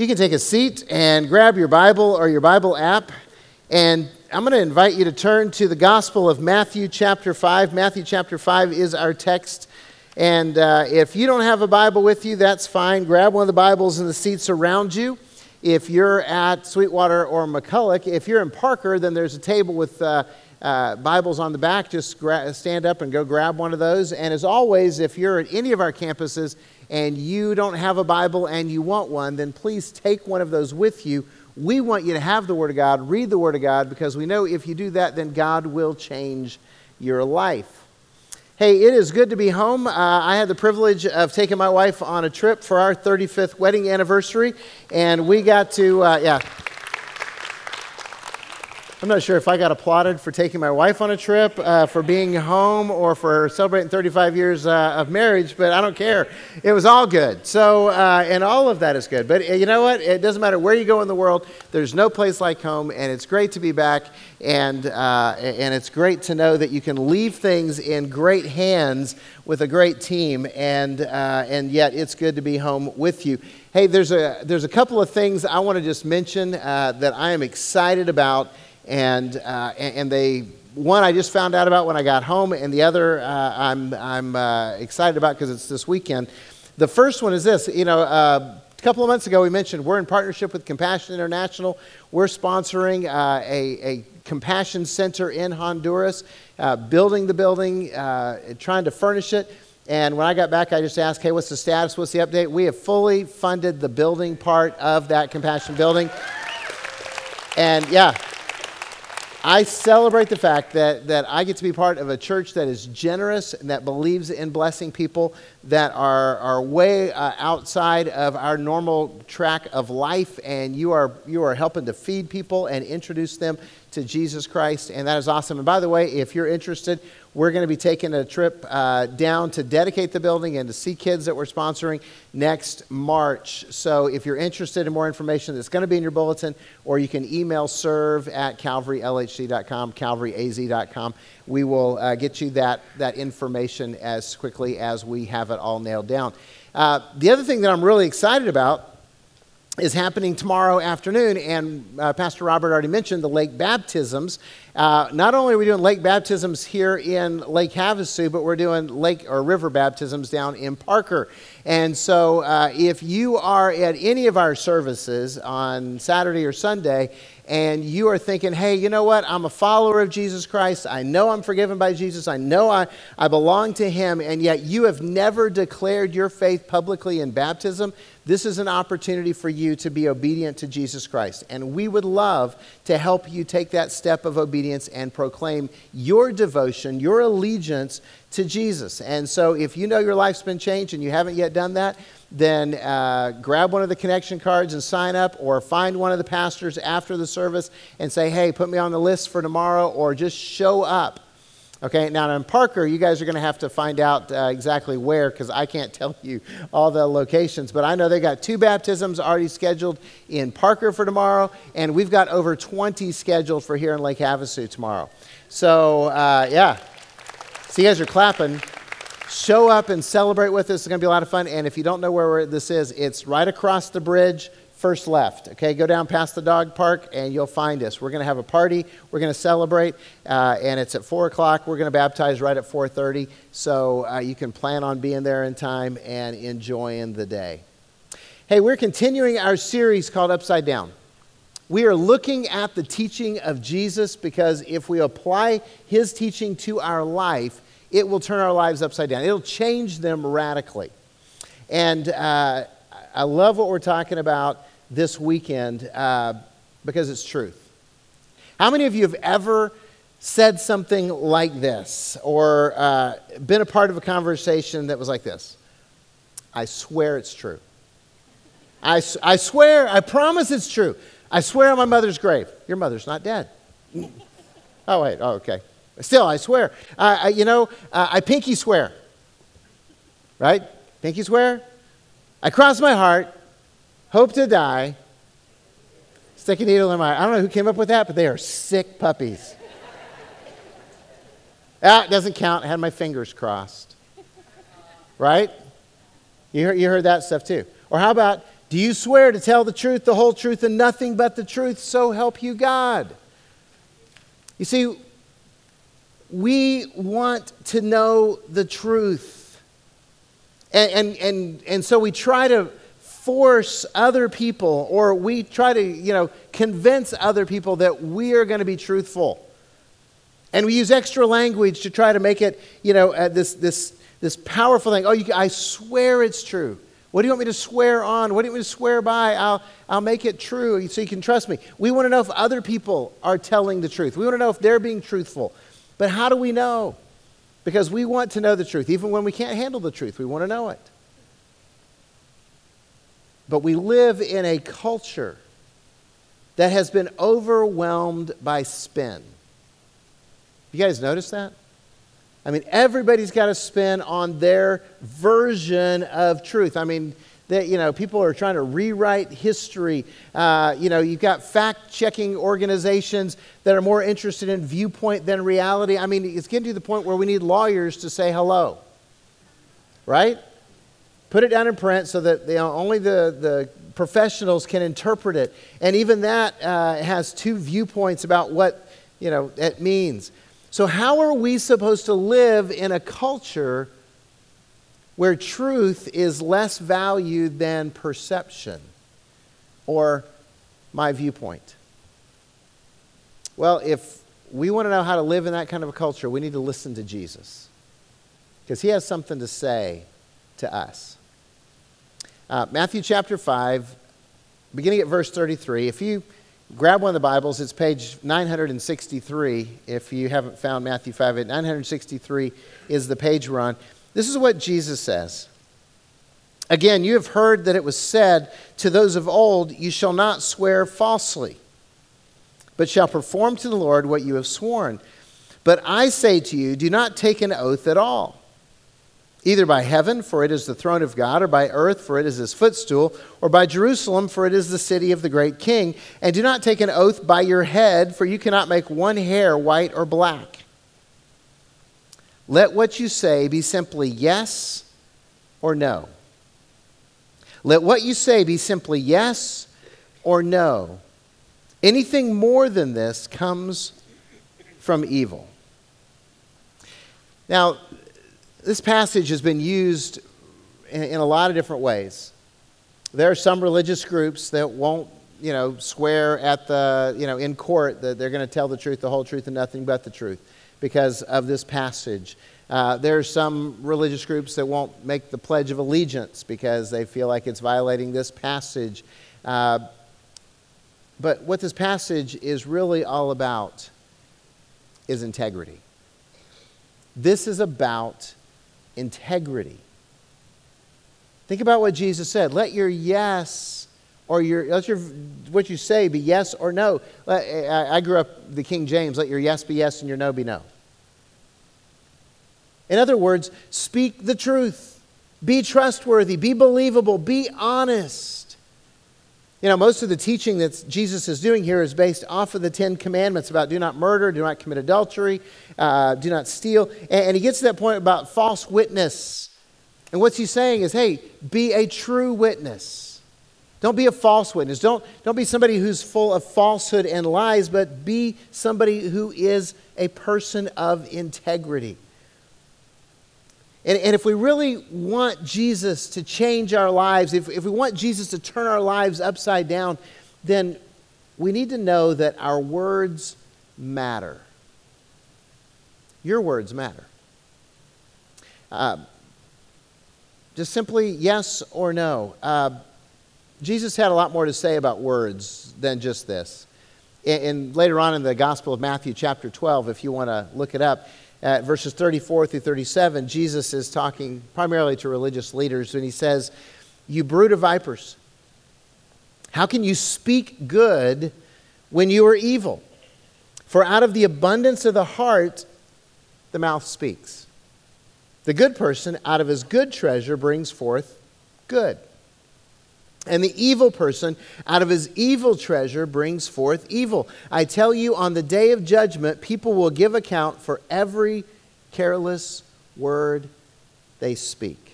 You can take a seat and grab your Bible or your Bible app. And I'm going to invite you to turn to the Gospel of Matthew, chapter 5. Matthew, chapter 5 is our text. And uh, if you don't have a Bible with you, that's fine. Grab one of the Bibles in the seats around you. If you're at Sweetwater or McCulloch, if you're in Parker, then there's a table with uh, uh, Bibles on the back. Just gra- stand up and go grab one of those. And as always, if you're at any of our campuses, and you don't have a Bible and you want one, then please take one of those with you. We want you to have the Word of God, read the Word of God, because we know if you do that, then God will change your life. Hey, it is good to be home. Uh, I had the privilege of taking my wife on a trip for our 35th wedding anniversary, and we got to, uh, yeah. I'm not sure if I got applauded for taking my wife on a trip, uh, for being home, or for celebrating 35 years uh, of marriage, but I don't care. It was all good. So, uh, and all of that is good. But uh, you know what? It doesn't matter where you go in the world, there's no place like home, and it's great to be back, and, uh, and it's great to know that you can leave things in great hands with a great team, and, uh, and yet it's good to be home with you. Hey, there's a, there's a couple of things I want to just mention that I am excited about and, uh, and they one I just found out about when I got home, and the other uh, I'm, I'm uh, excited about because it's this weekend. The first one is this you know, uh, a couple of months ago we mentioned we're in partnership with Compassion International. We're sponsoring uh, a, a compassion center in Honduras, uh, building the building, trying to furnish it. And when I got back, I just asked, hey, what's the status? What's the update? We have fully funded the building part of that compassion building. And yeah, I celebrate the fact that, that I get to be part of a church that is generous and that believes in blessing people that are, are way uh, outside of our normal track of life. And you are, you are helping to feed people and introduce them to Jesus Christ. And that is awesome. And by the way, if you're interested, we're going to be taking a trip uh, down to dedicate the building and to see kids that we're sponsoring next March. So if you're interested in more information, it's going to be in your bulletin, or you can email serve at calvarylhc.com, calvaryaz.com. We will uh, get you that, that information as quickly as we have it all nailed down. Uh, the other thing that I'm really excited about is happening tomorrow afternoon, and uh, Pastor Robert already mentioned the lake baptisms. Uh, not only are we doing lake baptisms here in Lake Havasu, but we're doing lake or river baptisms down in Parker. And so, uh, if you are at any of our services on Saturday or Sunday, and you are thinking, hey, you know what? I'm a follower of Jesus Christ. I know I'm forgiven by Jesus. I know I, I belong to Him, and yet you have never declared your faith publicly in baptism. This is an opportunity for you to be obedient to Jesus Christ. And we would love to help you take that step of obedience and proclaim your devotion, your allegiance to Jesus. And so if you know your life's been changed and you haven't yet done that, then uh, grab one of the connection cards and sign up, or find one of the pastors after the service and say, hey, put me on the list for tomorrow, or just show up. Okay, now in Parker, you guys are going to have to find out uh, exactly where because I can't tell you all the locations. But I know they got two baptisms already scheduled in Parker for tomorrow, and we've got over 20 scheduled for here in Lake Havasu tomorrow. So, uh, yeah. So, you guys are clapping. Show up and celebrate with us. It's going to be a lot of fun. And if you don't know where this is, it's right across the bridge first left. Okay, go down past the dog park and you'll find us. We're going to have a party. We're going to celebrate, uh, and it's at four o'clock. We're going to baptize right at four thirty, so uh, you can plan on being there in time and enjoying the day. Hey, we're continuing our series called Upside Down. We are looking at the teaching of Jesus because if we apply his teaching to our life, it will turn our lives upside down. It'll change them radically. And uh, I love what we're talking about this weekend uh, because it's truth. How many of you have ever said something like this or uh, been a part of a conversation that was like this? I swear it's true. I, I swear, I promise it's true. I swear on my mother's grave. Your mother's not dead. oh, wait. Oh, okay. Still, I swear. Uh, I, you know, uh, I pinky swear. Right? Pinky swear? I cross my heart hope to die, stick a needle in my I don't know who came up with that, but they are sick puppies. that doesn't count. I had my fingers crossed. Right? You heard, you heard that stuff too. Or how about Do you swear to tell the truth, the whole truth, and nothing but the truth, so help you God? You see, we want to know the truth. And, and, and, and so we try to force other people, or we try to, you know, convince other people that we are going to be truthful. And we use extra language to try to make it, you know, uh, this, this, this powerful thing. Oh, you, I swear it's true. What do you want me to swear on? What do you want me to swear by? I'll, I'll make it true so you can trust me. We want to know if other people are telling the truth. We want to know if they're being truthful. But how do we know? Because we want to know the truth. Even when we can't handle the truth, we want to know it. But we live in a culture that has been overwhelmed by spin. You guys notice that? I mean, everybody's got to spin on their version of truth. I mean, that you know, people are trying to rewrite history. Uh, you know, you've got fact-checking organizations that are more interested in viewpoint than reality. I mean, it's getting to the point where we need lawyers to say hello, right? Put it down in print so that you know, only the, the professionals can interpret it. And even that uh, has two viewpoints about what you know it means. So, how are we supposed to live in a culture where truth is less valued than perception or my viewpoint? Well, if we want to know how to live in that kind of a culture, we need to listen to Jesus because he has something to say to us. Uh, Matthew chapter 5, beginning at verse 33. If you grab one of the Bibles. It's page 963. If you haven't found Matthew 5, at 963 is the page we're on. This is what Jesus says. Again, you have heard that it was said to those of old, You shall not swear falsely, but shall perform to the Lord what you have sworn. But I say to you, do not take an oath at all either by heaven, for it is the throne of God, or by earth, for it is his footstool, or by Jerusalem, for it is the city of the great king. And do not take an oath by your head, for you cannot make one hair white or black. Let what you say be simply yes or no. Let what you say be simply yes or no. Anything more than this comes from evil. Now, this passage has been used in, in, a lot of different ways. There are some religious groups that won't, you know, swear at the, you know, in court that they're going to tell the truth, the whole truth, and nothing but the truth because of this passage. Uh, there are some religious groups that won't make the Pledge of Allegiance because they feel like it's violating this passage. Uh, but what this passage is really all about is integrity. This is about integrity. Think about what Jesus said. Let your yes or your, let your what you say be yes or no. Uh, I grew up the King James. Let your yes be yes and your no be no. In other words, speak the truth. Be trustworthy. Be believable. Be honest. You know, most of the teaching that Jesus is doing here is based off of the Ten Commandments about do not murder, do not commit adultery, uh, do not steal. And, and he gets to that point about false witness. And what's he saying is, hey, be a true witness. Don't be a false witness. Don't, don't be somebody who's full of falsehood and lies, but be somebody who is a person of integrity. And, and if we really want Jesus to change our lives, if, if we want Jesus to turn our lives upside down, then we need to know that our words matter. Your words matter. Uh, just simply yes or no. Uh, Jesus had a lot more to say about words than just this. And, and later on in the Gospel of Matthew, chapter 12, if you want to look it up, at verses 34 through 37, Jesus is talking primarily to religious leaders, and he says, You brood of vipers, how can you speak good when you are evil? For out of the abundance of the heart, the mouth speaks. The good person, out of his good treasure, brings forth good. And the evil person, out of his evil treasure, brings forth evil. I tell you, on the day of judgment, people will give account for every careless word they speak.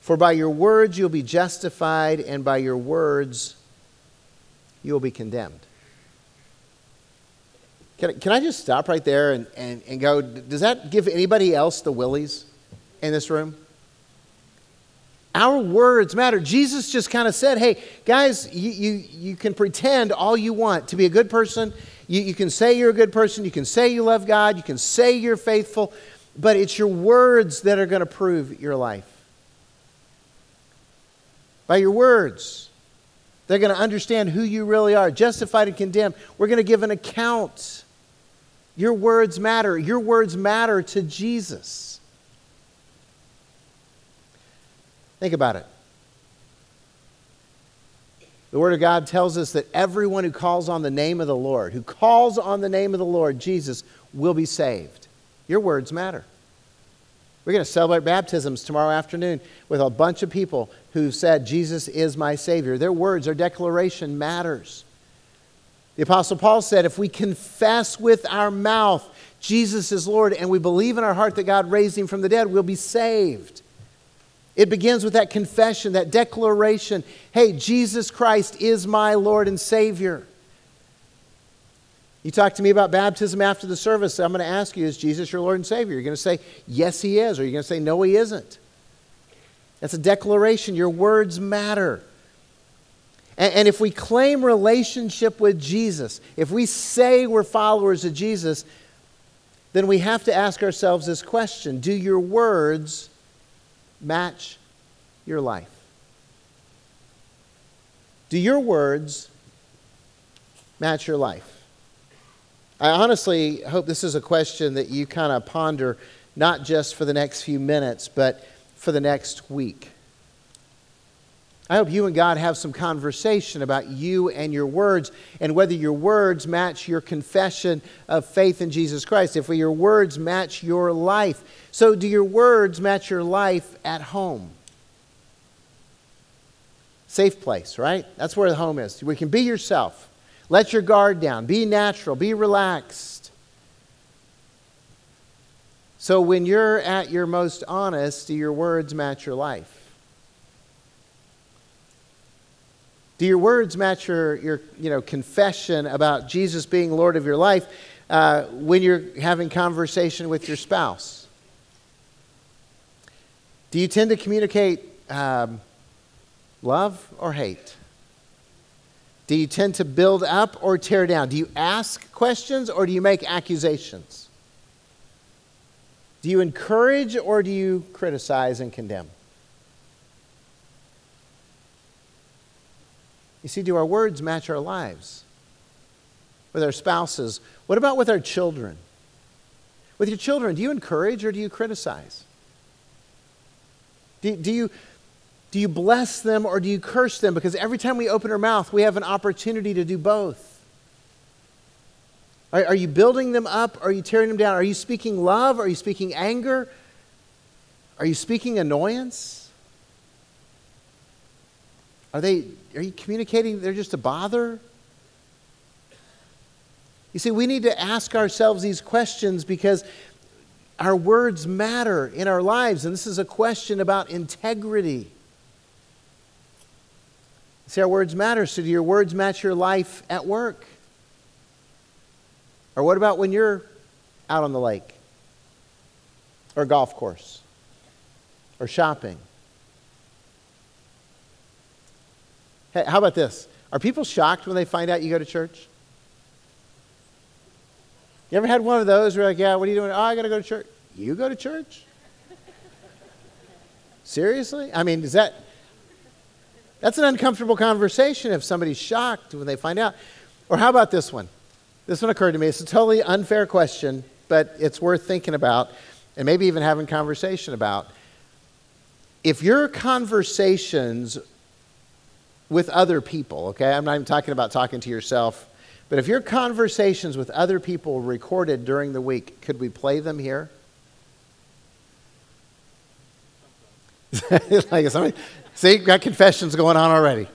For by your words you'll be justified, and by your words you'll be condemned. Can I, can I just stop right there and, and, and go, does that give anybody else the willies in this room? Our words matter. Jesus just kind of said, hey, guys, you, you, you can pretend all you want to be a good person. You, you can say you're a good person. You can say you love God. You can say you're faithful. But it's your words that are going to prove your life. By your words, they're going to understand who you really are, justified and condemned. We're going to give an account your words matter. Your words matter to Jesus. Think about it. The Word of God tells us that everyone who calls on the name of the Lord, who calls on the name of the Lord, Jesus, will be saved. Your words matter. We're going to celebrate baptisms tomorrow afternoon with a bunch of people who said, Jesus is my Savior. Their words, their declaration matters. The Apostle Paul said, if we confess with our mouth Jesus is Lord and we believe in our heart that God raised him from the dead, we'll be saved. It begins with that confession, that declaration hey, Jesus Christ is my Lord and Savior. You talk to me about baptism after the service, I'm going to ask you, is Jesus your Lord and Savior? You're going to say, yes, he is, or you're going to say, no, he isn't. That's a declaration. Your words matter. And, and if we claim relationship with Jesus, if we say we're followers of Jesus, then we have to ask ourselves this question Do your words match your life? Do your words match your life? I honestly hope this is a question that you kind of ponder not just for the next few minutes, but for the next week. I hope you and God have some conversation about you and your words and whether your words match your confession of faith in Jesus Christ, if your words match your life. So, do your words match your life at home? Safe place, right? That's where the home is. We can be yourself. Let your guard down. Be natural. Be relaxed. So, when you're at your most honest, do your words match your life? Do your words match your, your you know, confession about Jesus being Lord of your life uh, when you're having conversation with your spouse? Do you tend to communicate um, love or hate? Do you tend to build up or tear down? Do you ask questions or do you make accusations? Do you encourage or do you criticize and condemn? You see, do our words match our lives? With our spouses? What about with our children? With your children, do you encourage or do you criticize? Do, do, you, do you bless them or do you curse them? Because every time we open our mouth, we have an opportunity to do both. Are, are you building them up? Are you tearing them down? Are you speaking love? Are you speaking anger? Are you speaking annoyance? Are they are you communicating they're just a bother? You see, we need to ask ourselves these questions because our words matter in our lives, and this is a question about integrity. See, our words matter. So, do your words match your life at work? Or what about when you're out on the lake? Or golf course? Or shopping? Hey, how about this? Are people shocked when they find out you go to church? You ever had one of those where you're like, yeah, what are you doing? Oh, I got to go to church. You go to church? Seriously? I mean, is that that's an uncomfortable conversation if somebody's shocked when they find out. Or how about this one? This one occurred to me. It's a totally unfair question, but it's worth thinking about and maybe even having conversation about. If your conversations with other people, okay? I'm not even talking about talking to yourself. But if your conversations with other people recorded during the week, could we play them here? like somebody, see, got confessions going on already.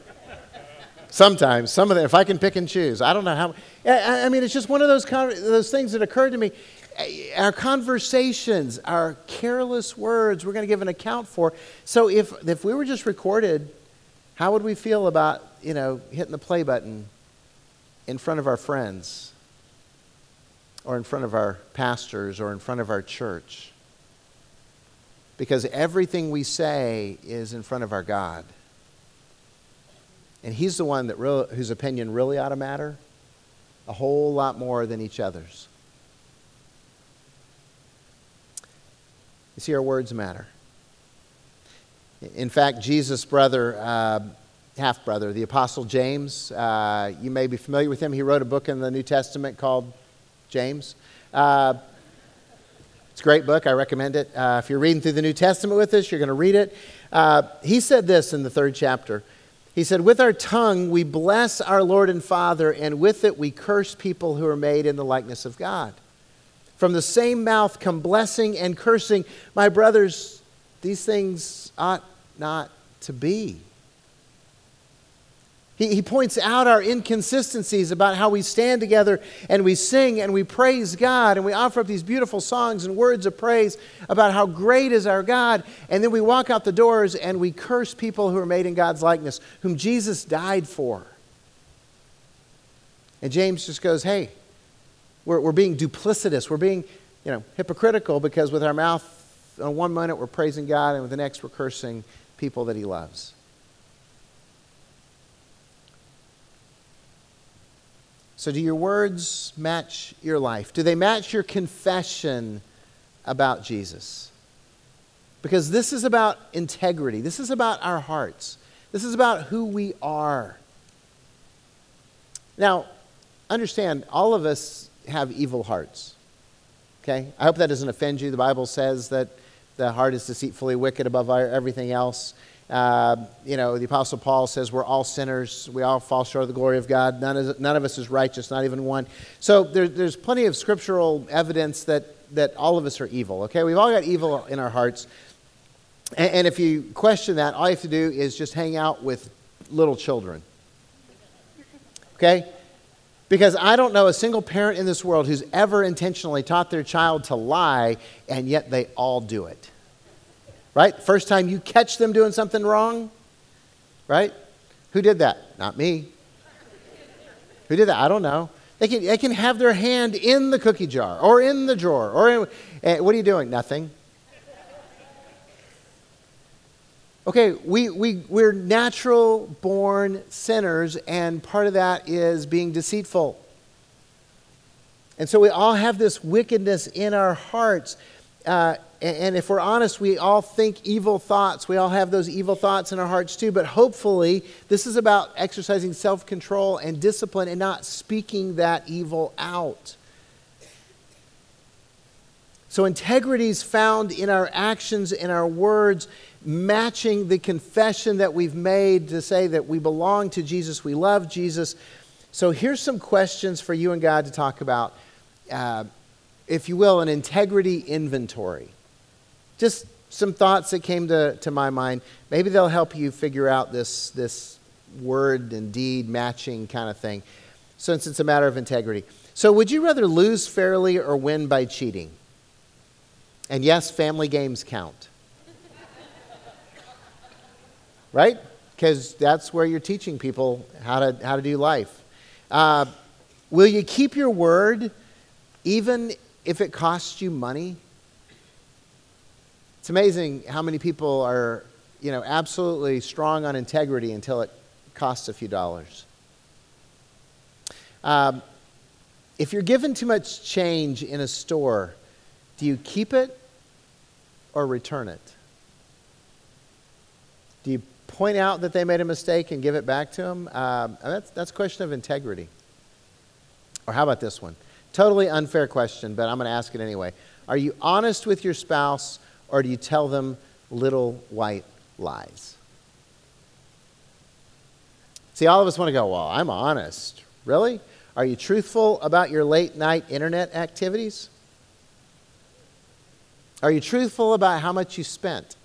Sometimes, some of them, if I can pick and choose, I don't know how. I mean, it's just one of those, those things that occurred to me. Eh, our conversations, our careless words, we're going to give an account for. So if, if we were just recorded, how would we feel about, you know, hitting the play button in front of our friends or in front of our pastors or in front of our church? Because everything we say is in front of our God. And He's the one that real, whose opinion really ought to matter a whole lot more than each other's. You see, our words matter. In fact, Jesus' brother, uh, half brother, the Apostle James, uh, you may be familiar with him. He wrote a book in the New Testament called James. Uh, it's a great book. I recommend it. Uh, if you're reading through the New Testament with us, you're going to read it. Uh, he said this in the third chapter. He said, With our tongue we bless our Lord and Father, and with it we curse people who are made in the likeness of God. From the same mouth come blessing and cursing. My brothers, these things ought not to be. He, he points out our inconsistencies about how we stand together and we sing and we praise God and we offer up these beautiful songs and words of praise about how great is our God. And then we walk out the doors and we curse people who are made in God's likeness, whom Jesus died for. And James just goes, hey, we're, we're being duplicitous. We're being, you know, hypocritical because with our mouth, on one minute we're praising God, and with the next we're cursing people that He loves. So, do your words match your life? Do they match your confession about Jesus? Because this is about integrity. This is about our hearts. This is about who we are. Now, understand, all of us have evil hearts. Okay? I hope that doesn't offend you. The Bible says that the heart is deceitfully wicked above everything else. Uh, you know, the Apostle Paul says we're all sinners. We all fall short of the glory of God. None of, none of us is righteous, not even one. So there, there's plenty of scriptural evidence that, that all of us are evil. Okay? We've all got evil in our hearts. And, and if you question that, all you have to do is just hang out with little children. Okay? Because I don't know a single parent in this world who's ever intentionally taught their child to lie, and yet they all do it. Right? First time you catch them doing something wrong, right? Who did that? Not me. Who did that? I don't know. They can, they can have their hand in the cookie jar or in the drawer. Or in, eh, what are you doing? Nothing. Okay, we, we, we're natural born sinners, and part of that is being deceitful. And so we all have this wickedness in our hearts. Uh, and if we're honest, we all think evil thoughts. We all have those evil thoughts in our hearts too. But hopefully, this is about exercising self control and discipline and not speaking that evil out. So, integrity is found in our actions, in our words, matching the confession that we've made to say that we belong to Jesus, we love Jesus. So, here's some questions for you and God to talk about, uh, if you will, an integrity inventory. Just some thoughts that came to, to my mind. Maybe they'll help you figure out this, this word and deed matching kind of thing, since it's a matter of integrity. So, would you rather lose fairly or win by cheating? And yes, family games count. Right? Because that's where you're teaching people how to, how to do life. Uh, will you keep your word even if it costs you money? It's amazing how many people are, you know, absolutely strong on integrity until it costs a few dollars. Um, if you're given too much change in a store, do you keep it or return it? Do you point out that they made a mistake and give it back to them? Um, that's, that's a question of integrity. Or how about this one? Totally unfair question, but I'm going to ask it anyway. Are you honest with your spouse or do you tell them little white lies? See, all of us want to go, well, I'm honest. Really? Are you truthful about your late night internet activities? Are you truthful about how much you spent?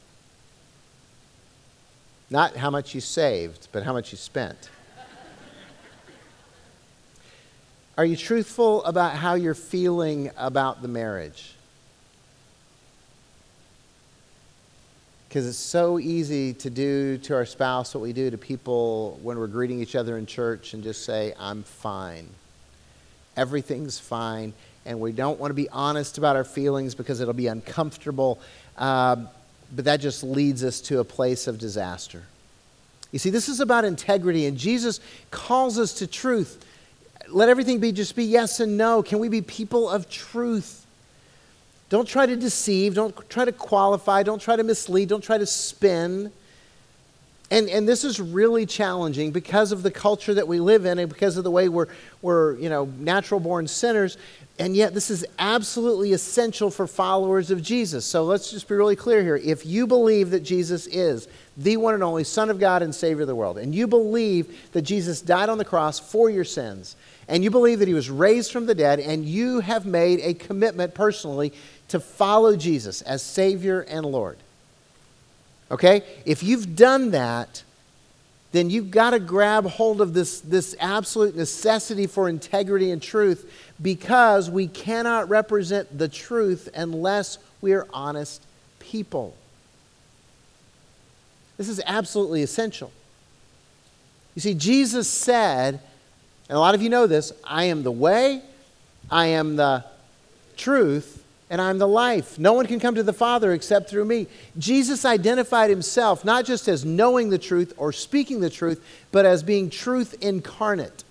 Not how much you saved, but how much you spent. Are you truthful about how you're feeling about the marriage? Because it's so easy to do to our spouse what we do to people when we're greeting each other in church and just say, I'm fine. Everything's fine. And we don't want to be honest about our feelings because it'll be uncomfortable. Uh, but that just leads us to a place of disaster. You see, this is about integrity, and Jesus calls us to truth let everything be just be yes and no. Can we be people of truth? Don't try to deceive. Don't try to qualify. Don't try to mislead. Don't try to spin. And, and this is really challenging because of the culture that we live in and because of the way we're, we're you know, natural born sinners. And yet, this is absolutely essential for followers of Jesus. So let's just be really clear here. If you believe that Jesus is the one and only Son of God and Savior of the world, and you believe that Jesus died on the cross for your sins, and you believe that he was raised from the dead, and you have made a commitment personally to follow Jesus as Savior and Lord. Okay? If you've done that, then you've got to grab hold of this, this absolute necessity for integrity and truth because we cannot represent the truth unless we are honest people. This is absolutely essential. You see, Jesus said, and a lot of you know this I am the way, I am the truth, and I'm the life. No one can come to the Father except through me. Jesus identified himself not just as knowing the truth or speaking the truth, but as being truth incarnate.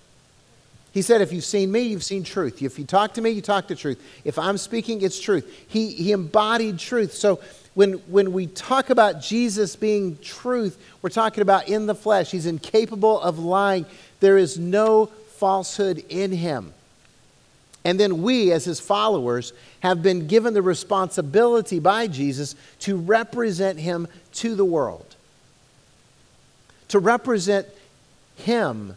He said, If you've seen me, you've seen truth. If you talk to me, you talk the truth. If I'm speaking, it's truth. He, he embodied truth. So when, when we talk about Jesus being truth, we're talking about in the flesh. He's incapable of lying. There is no falsehood in him. And then we, as his followers, have been given the responsibility by Jesus to represent him to the world. To represent him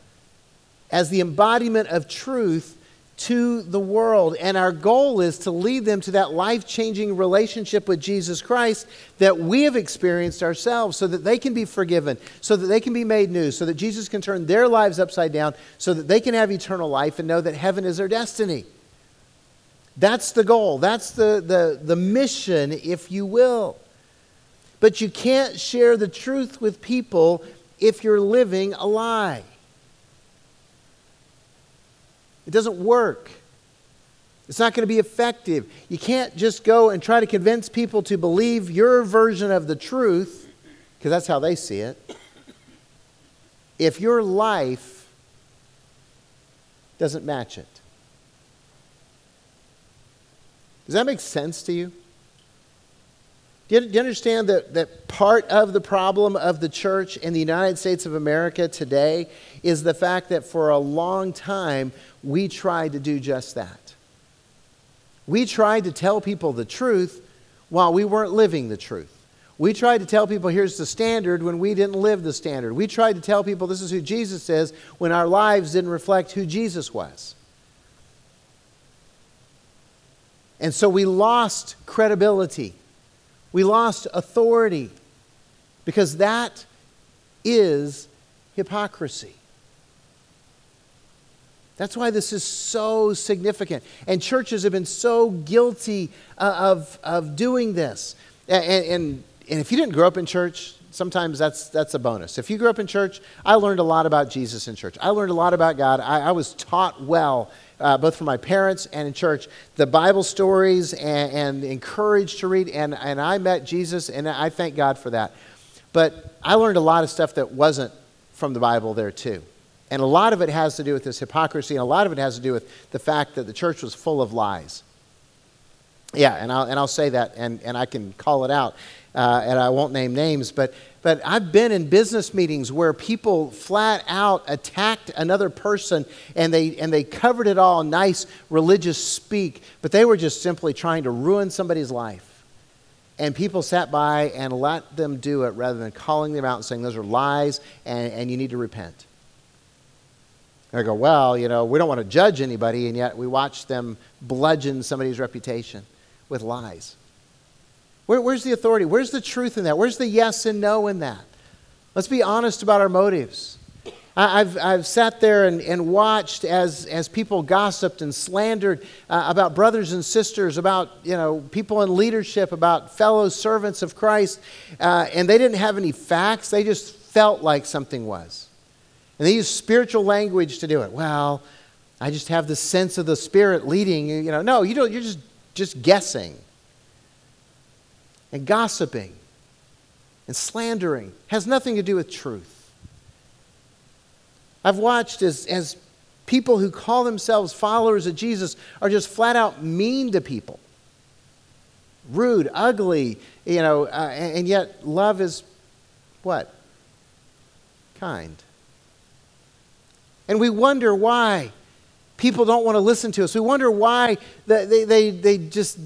as the embodiment of truth to the world. And our goal is to lead them to that life changing relationship with Jesus Christ that we have experienced ourselves so that they can be forgiven, so that they can be made new, so that Jesus can turn their lives upside down, so that they can have eternal life and know that heaven is their destiny. That's the goal. That's the, the, the mission, if you will. But you can't share the truth with people if you're living a lie. It doesn't work. It's not going to be effective. You can't just go and try to convince people to believe your version of the truth, because that's how they see it, if your life doesn't match it. Does that make sense to you? Do you, do you understand that, that part of the problem of the church in the United States of America today is the fact that for a long time we tried to do just that? We tried to tell people the truth while we weren't living the truth. We tried to tell people here's the standard when we didn't live the standard. We tried to tell people this is who Jesus is when our lives didn't reflect who Jesus was. And so we lost credibility. We lost authority because that is hypocrisy. That's why this is so significant. And churches have been so guilty uh, of, of doing this. And, and, and if you didn't grow up in church, sometimes that's, that's a bonus. If you grew up in church, I learned a lot about Jesus in church. I learned a lot about God. I, I was taught well uh, both from my parents and in church, the Bible stories and, and encouraged to read. And, and I met Jesus, and I thank God for that. But I learned a lot of stuff that wasn't from the Bible there, too. And a lot of it has to do with this hypocrisy, and a lot of it has to do with the fact that the church was full of lies. Yeah, and I'll, and I'll say that, and, and I can call it out, uh, and I won't name names, but but I've been in business meetings where people flat out attacked another person and they, and they covered it all nice religious speak, but they were just simply trying to ruin somebody's life. And people sat by and let them do it rather than calling them out and saying, those are lies and, and you need to repent. And I go, well, you know, we don't want to judge anybody, and yet we watch them bludgeon somebody's reputation with lies. Where, where's the authority? Where's the truth in that? Where's the yes and no in that? Let's be honest about our motives. I've, I've sat there and, and watched as, as people gossiped and slandered uh, about brothers and sisters, about you know, people in leadership, about fellow servants of Christ, uh, and they didn't have any facts. They just felt like something was. And they used spiritual language to do it. Well, I just have the sense of the Spirit leading you. You know, no, you don't, you're just, just guessing and gossiping and slandering has nothing to do with truth. I've watched as, as people who call themselves followers of Jesus are just flat out mean to people. Rude, ugly, you know, uh, and, yet love is what? Kind. And we wonder why people don't want to listen to us. We wonder why they, they, they just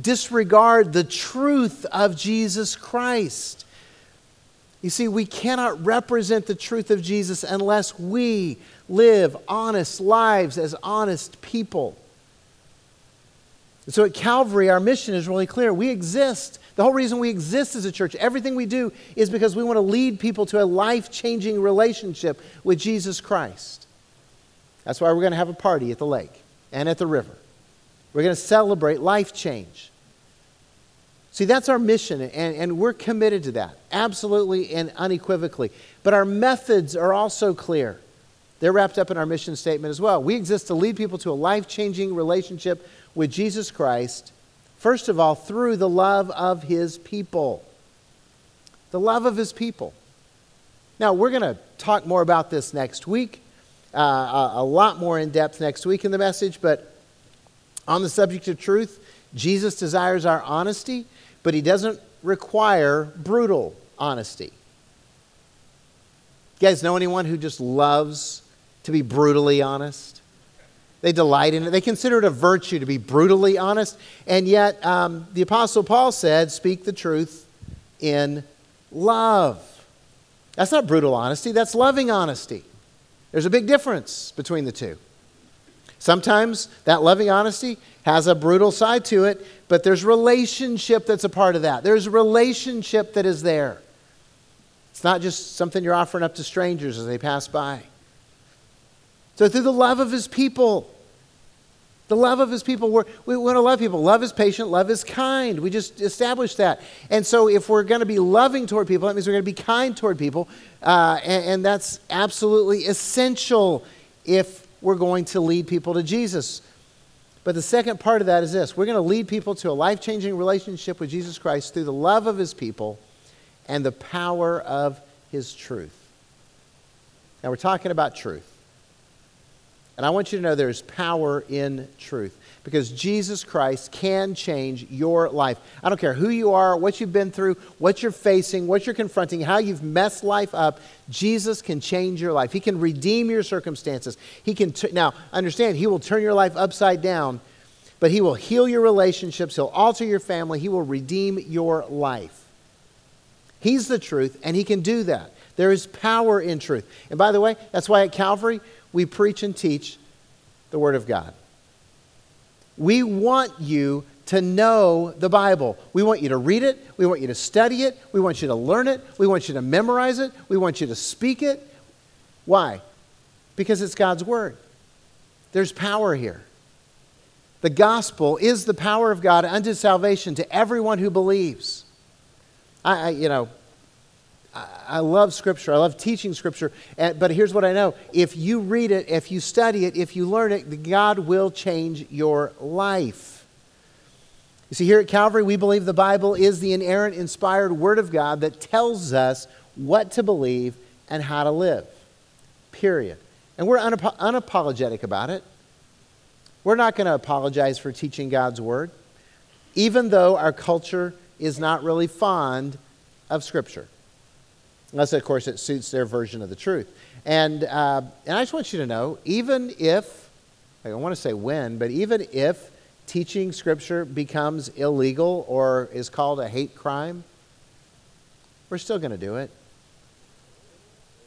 disregard the truth of Jesus Christ. You see, we cannot represent the truth of Jesus unless we live honest lives as honest people. So at Calvary, our mission is really clear. We exist. The whole reason we exist as a church, everything we do, is because we want to lead people to a life changing relationship with Jesus Christ. That's why we're going to have a party at the lake and at the river. We're going to celebrate life change. See, that's our mission, and, and we're committed to that, absolutely and unequivocally. But our methods are also clear. They're wrapped up in our mission statement as well. We exist to lead people to a life changing relationship with Jesus Christ, first of all, through the love of his people. The love of his people. Now, we're going to talk more about this next week, uh, a, a lot more in depth next week in the message, but on the subject of truth, Jesus desires our honesty but he doesn't require brutal honesty. You guys know anyone who just loves to be brutally honest? They delight in it. They consider it a virtue to be brutally honest. And yet, um, the Apostle Paul said, speak the truth in love. That's not brutal honesty, that's loving honesty. There's a big difference between the two. Sometimes that loving honesty has a brutal side to it, but there's relationship that's a part of that. There's relationship that is there. It's not just something you're offering up to strangers as they pass by. So, through the love of his people, the love of his people, we want to love people. Love is patient, love is kind. We just established that. And so, if we're going to be loving toward people, that means we're going to be kind toward people. Uh, and, and that's absolutely essential if we're going to lead people to Jesus. But the second part of that is this we're going to lead people to a life changing relationship with Jesus Christ through the love of his people and the power of his truth. Now, we're talking about truth. And I want you to know there's power in truth because Jesus Christ can change your life. I don't care who you are, what you've been through, what you're facing, what you're confronting, how you've messed life up. Jesus can change your life. He can redeem your circumstances. He can t- now understand he will turn your life upside down, but he will heal your relationships, he'll alter your family, he will redeem your life. He's the truth and he can do that. There is power in truth. And by the way, that's why at Calvary we preach and teach the word of God. We want you to know the Bible. We want you to read it. We want you to study it. We want you to learn it. We want you to memorize it. We want you to speak it. Why? Because it's God's Word. There's power here. The gospel is the power of God unto salvation to everyone who believes. I, I you know, I love Scripture. I love teaching Scripture. But here's what I know if you read it, if you study it, if you learn it, God will change your life. You see, here at Calvary, we believe the Bible is the inerrant, inspired Word of God that tells us what to believe and how to live. Period. And we're unap- unapologetic about it. We're not going to apologize for teaching God's Word, even though our culture is not really fond of Scripture. Unless, of course, it suits their version of the truth. And, uh, and I just want you to know, even if, I don't want to say when, but even if teaching Scripture becomes illegal or is called a hate crime, we're still going to do it.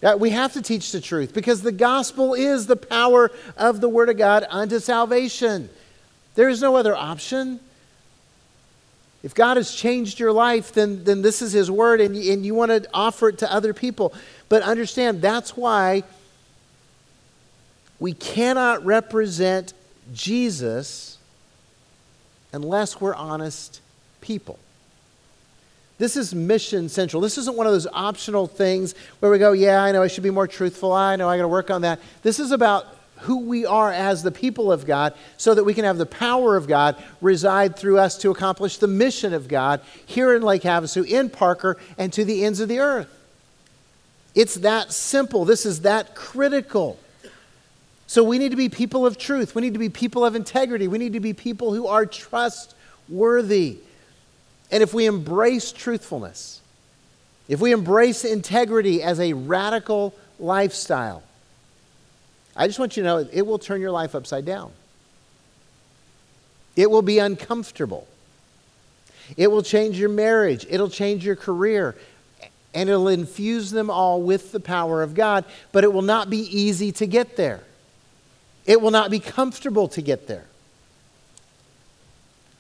Uh, we have to teach the truth because the gospel is the power of the Word of God unto salvation. There is no other option. If God has changed your life, then, then this is His word and, and you want to offer it to other people. But understand, that's why We cannot represent Jesus unless we're honest people. This is mission central. This isn't one of those optional things where we go, yeah, I know I should be more truthful. I know I got to work on that. This is about who we are as the people of God so that we can have the power of God reside through us to accomplish the mission of God here in Lake Havasu, in Parker, and to the ends of the earth. It's that simple. This is that critical. So we need to be people of truth. We need to be people of integrity. We need to be people who are trustworthy. And if we embrace truthfulness, if we embrace integrity as a radical lifestyle, I just want you to know it will turn your life upside down. It will be uncomfortable. It will change your marriage. It'll change your career. And it'll infuse them all with the power of God. But it will not be easy to get there. It will not be comfortable to get there.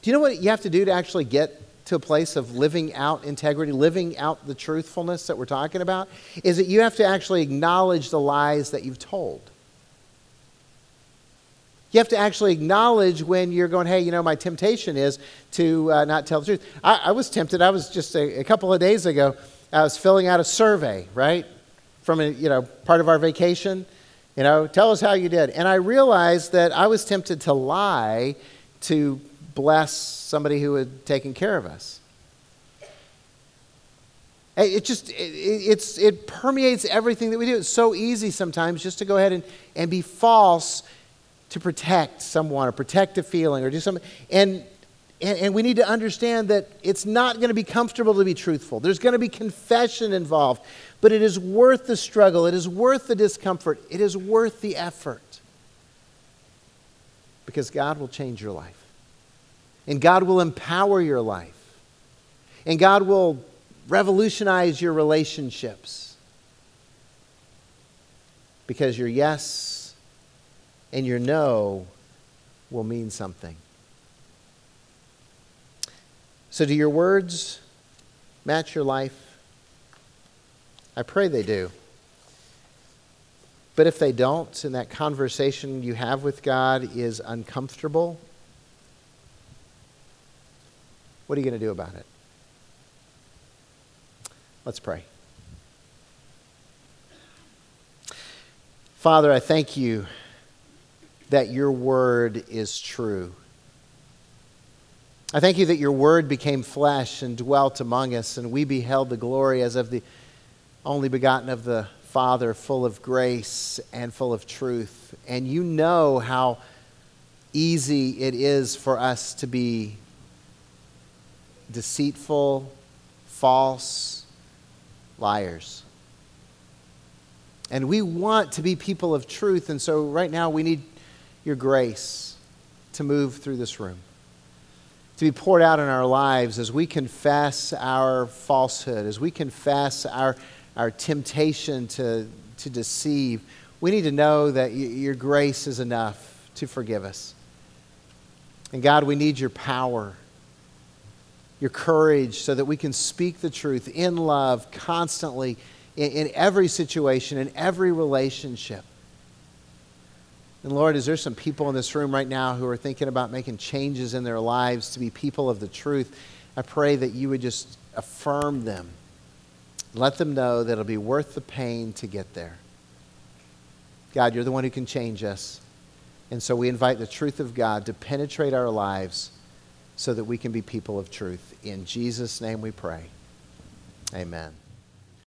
Do you know what you have to do to actually get to a place of living out integrity, living out the truthfulness that we're talking about? Is that you have to actually acknowledge the lies that you've told. You have to actually acknowledge when you're going, hey, you know, my temptation is to uh, not tell the truth. I, I, was tempted. I was just a, a, couple of days ago, I was filling out a survey, right, from a, you know, part of our vacation. You know, tell us how you did. And I realized that I was tempted to lie to bless somebody who had taken care of us. It just, it, it's, it permeates everything that we do. It's so easy sometimes just to go ahead and, and be false to protect someone or protect a feeling or do something. And, and, and we need to understand that it's not going to be comfortable to be truthful. There's going to be confession involved, but it is worth the struggle. It is worth the discomfort. It is worth the effort. Because God will change your life. And God will empower your life. And God will revolutionize your relationships. Because your yes and your no will mean something. So, do your words match your life? I pray they do. But if they don't, and that conversation you have with God is uncomfortable, what are you going to do about it? Let's pray. Father, I thank you that your word is true. I thank you that your word became flesh and dwelt among us, and we beheld the glory as of the only begotten of the Father, full of grace and full of truth. And you know how easy it is for us to be deceitful, false, liars. And we want to be people of truth, and so right now we need your grace to move through this room, to be poured out in our lives as we confess our falsehood, as we confess our, our temptation to, to deceive. We need to know that y- your grace is enough to forgive us. And God, we need your power, your courage, so that we can speak the truth in love constantly in, in every situation, in every relationship. And Lord, is there some people in this room right now who are thinking about making changes in their lives to be people of the truth? I pray that you would just affirm them. Let them know that it'll be worth the pain to get there. God, you're the one who can change us. And so we invite the truth of God to penetrate our lives so that we can be people of truth. In Jesus' name we pray. Amen.